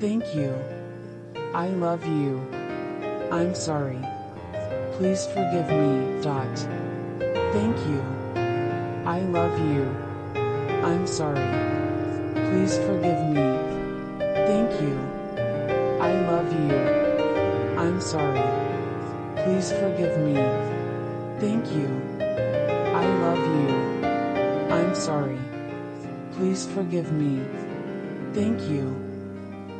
Thank you. I love you. I'm sorry. Please forgive me. Dot. Thank you. I love you. I'm sorry. Please forgive me. Thank you. I love you. I'm sorry. Please forgive me. Thank you. I love you. I'm sorry. Please forgive me. Thank you.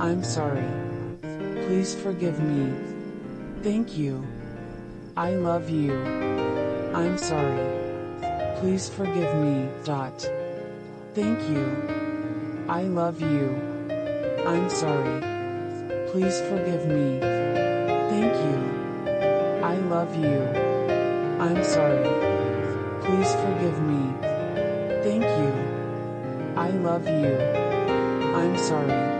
I'm sorry. Please forgive me. Thank you. I love you. I'm sorry. Please forgive me. Dot. Thank you. I love you. I'm sorry. Please forgive me. Thank you. I love you. I'm sorry. Please forgive me. Thank you. I love you. I'm sorry.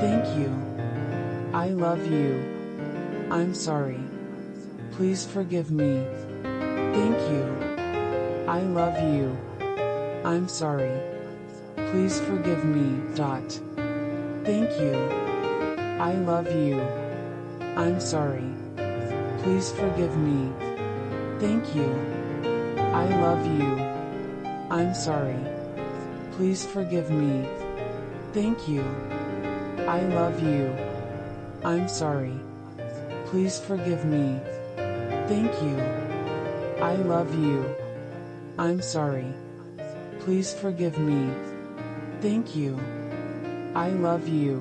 Thank you. I love you. I'm sorry. Please forgive me. Thank you. I love you. I'm sorry. Please forgive me. Dot. Thank you. I love you. I'm sorry. Please forgive me. Thank you. I love you. I'm sorry. Please forgive me. Thank you. I love you. I'm sorry. Please forgive me. Thank you. I love you. I'm sorry. Please forgive me. Thank you. I love you.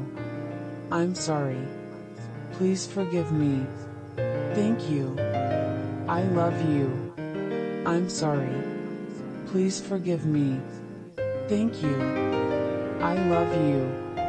I'm sorry. Please forgive me. Thank you. I love you. I'm sorry. Please forgive me. Thank you. I love you.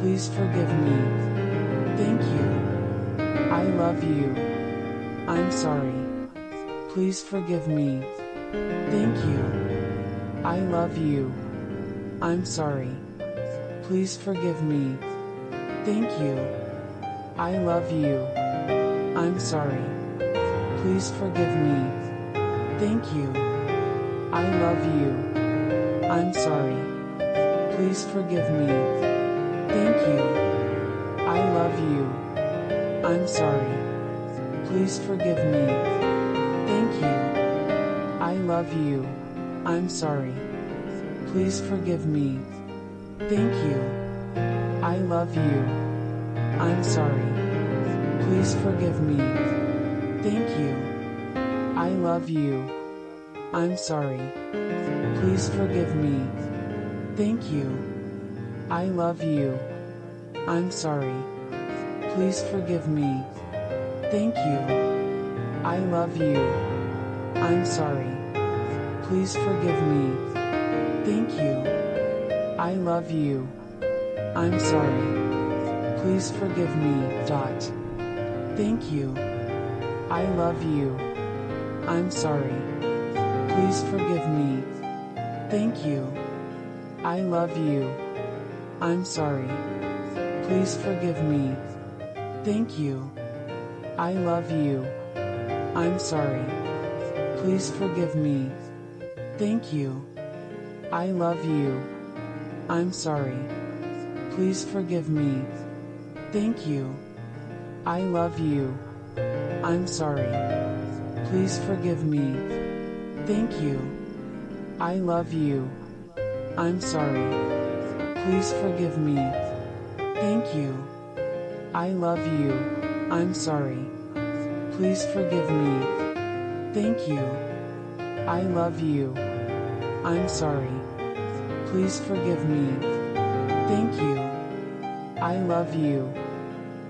Please forgive me. Thank you. I love you. I'm sorry. Please forgive me. Thank you. I love you. I'm sorry. Please forgive me. Thank you. I love you. I'm sorry. Please forgive me. Thank you. I love you. I'm sorry. Please forgive me. Thank you. I love you. I'm sorry. Please forgive me. Thank you. I love you. I'm sorry. Please forgive me. Thank you. I love you. I'm sorry. Please forgive me. Thank you. I love you. I'm sorry. Please forgive me. Thank you. I love you. I'm sorry. Please forgive me. Thank you. I love you. I'm sorry. Please forgive me. Thank you. I love you. I'm sorry. Please forgive me. Dot. Thank you. I love you. I'm sorry. Please forgive me. Thank you. I love you. I'm sorry. Please forgive me. Thank you. I love you. I'm sorry. Please forgive me. Thank you. I love you. I'm sorry. Please forgive me. Thank you. I love you. I'm sorry. Please forgive me. Thank you. I love you. I'm sorry. Please forgive me. You. I love you. I'm sorry. Please forgive me. Thank you. I love you. I'm sorry. Please forgive me. Thank you. I love you.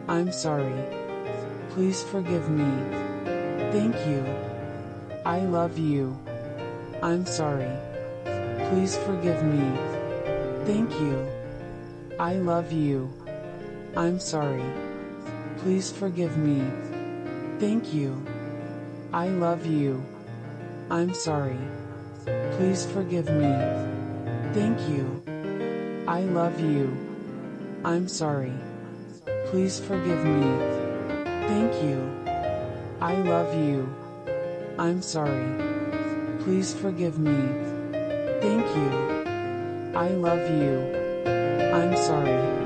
I'm sorry. Please forgive me. Thank you. I love you. I'm sorry. Please forgive me. Thank you. I love you. I'm sorry. Please forgive me. Thank you. I love you. I'm sorry. Please forgive me. Thank you. I love you. I'm sorry. Please forgive me. Thank you. I love you. I'm sorry. Please forgive me. Thank you. I love you. I'm sorry.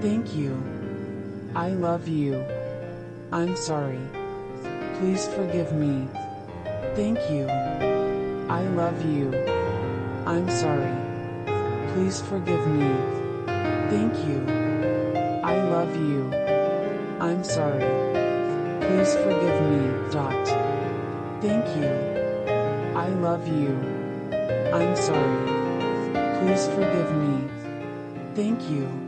Thank you. I love you. I'm sorry. Please forgive me. Thank you. I love you. I'm sorry. Please forgive me. Thank you. I love you. I'm sorry. Please forgive me. Dot. Thank you. I love you. I'm sorry. Please forgive me. Thank you.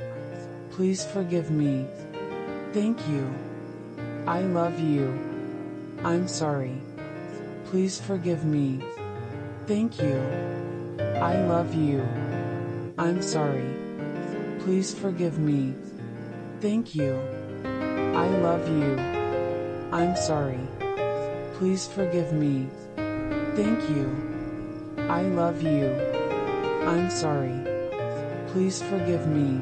Please forgive me. Thank you. I love you. I'm sorry. Please forgive me. Thank you. I love you. I'm sorry. Please forgive me. Thank you. I love you. I'm sorry. Please forgive me. Thank you. I love you. I'm sorry. Please forgive me.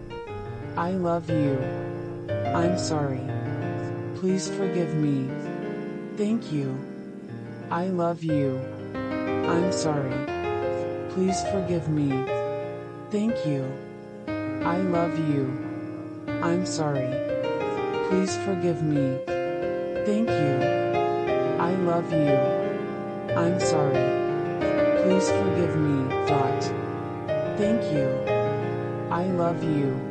I love you. I'm sorry. Please forgive me. Thank you. I love you. I'm sorry. Please forgive me. Thank you. I love you. I'm sorry. Please forgive me. Thank you. I love you. I'm sorry. Please forgive me. Dot. Thank you. I love you.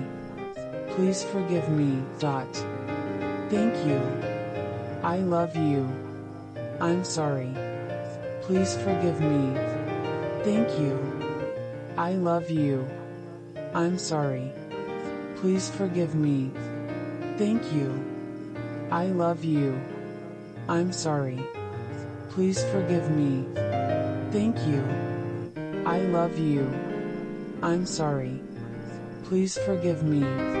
Please forgive me. Dot. Thank you. I love you. I'm sorry. Please forgive me. Thank you. I love you. I'm sorry. Please forgive me. Thank you. I love you. I'm sorry. Please forgive me. Thank you. I love you. I'm sorry. Please forgive me.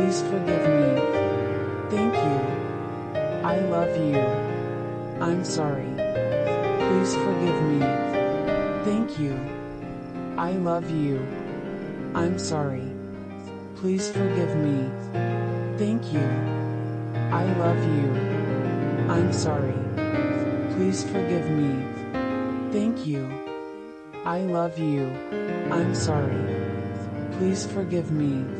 Please forgive me. Thank you. I love you. I'm sorry. Please forgive me. Thank you. I love you. I'm sorry. Please forgive me. Thank you. I love you. I'm sorry. Please forgive me. Thank you. I love you. I'm sorry. Please forgive me.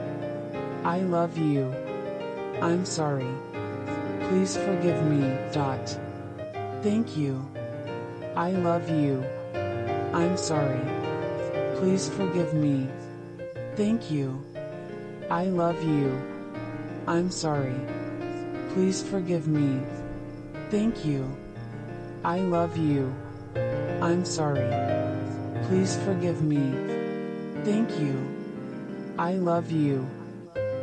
I love you. I'm sorry. Please forgive me. Dot. Thank you. I love you. I'm sorry. Please forgive me. Thank you. I love you. I'm sorry. Please forgive me. Thank you. I love you. I'm sorry. Please forgive me. Thank you. I love you.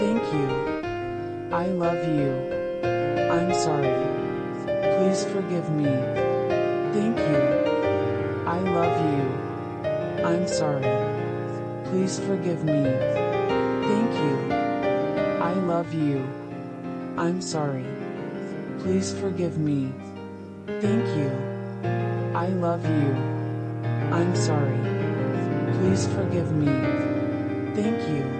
Thank you. I love you. I'm sorry. Please forgive me. Thank you. I love you. I'm sorry. Please forgive me. Thank you. I love you. I'm sorry. Please forgive me. Thank you. I love you. I'm sorry. Please forgive me. Thank you.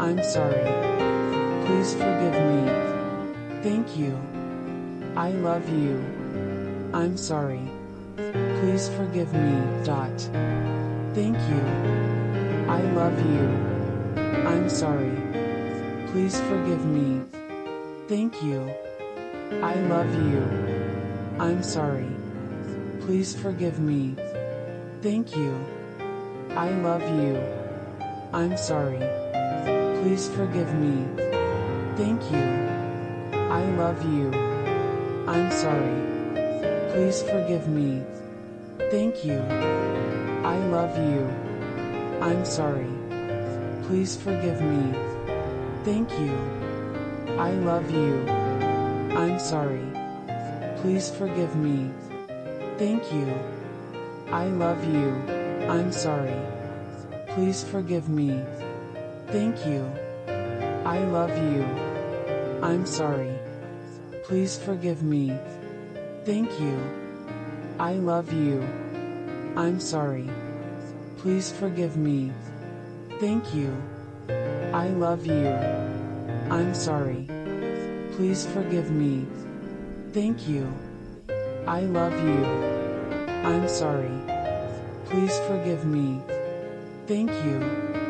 I'm sorry. Please forgive me. Thank you. I love you. I'm sorry. Please forgive me. Dot. Thank you. I love you. I'm sorry. Please forgive me. Thank you. I love you. I'm sorry. Please forgive me. Thank you. I love you. I'm sorry. Please forgive me. Thank you. I love you. I'm sorry. Please forgive me. Thank you. I love you. I'm sorry. Please forgive me. Thank you. I love you. I'm sorry. Please forgive me. Thank you. I love you. I'm sorry. Please forgive me. Thank you. I love you. I'm sorry. Please forgive me. Thank you. I love you. I'm sorry. Please forgive me. Thank you. I love you. I'm sorry. Please forgive me. Thank you. I love you. I'm sorry. Please forgive me. Thank you.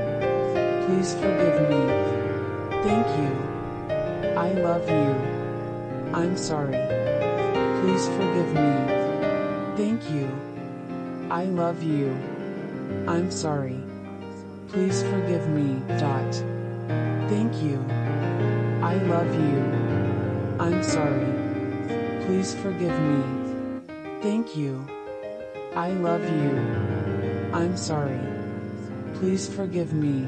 Please forgive me. Thank you. I love you. I'm sorry. Please forgive me. Thank you. I love you. I'm sorry. Please forgive me. Dot. Thank you. I love you. I'm sorry. Please forgive me. Thank you. I love you. I'm sorry. Please forgive me.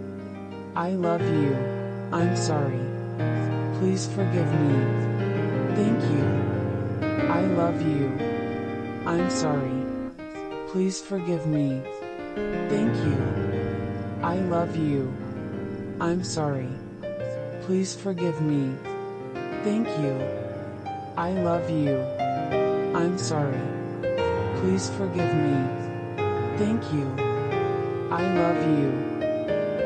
I love you. I'm sorry. Please forgive me. Thank you. I love you. I'm sorry. Please forgive me. Thank you. I love you. I'm sorry. Please forgive me. Thank you. I love you. I'm sorry. Please forgive me. Thank you. I love you.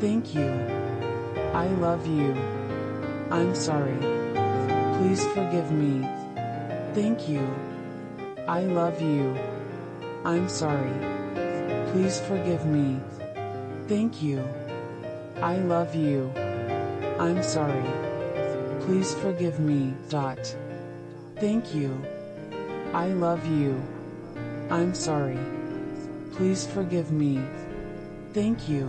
Thank you. I love you. I'm sorry. Please forgive me. Thank you. I love you. I'm sorry. Please forgive me. Thank you. I love you. I'm sorry. Please forgive me. Dot. Thank you. I love you. I'm sorry. Please forgive me. Thank you.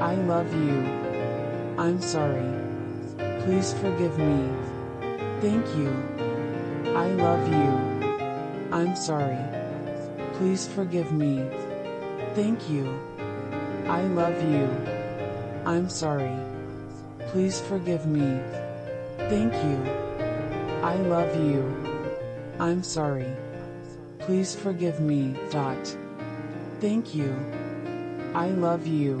I love you. I'm sorry. Please forgive me. Thank you. I love you. I'm sorry. Please forgive me. Thank you. I love you. I'm sorry. Please forgive me. Thank you. I love you. I'm sorry. Please forgive me. Dot. Thank you. I love you.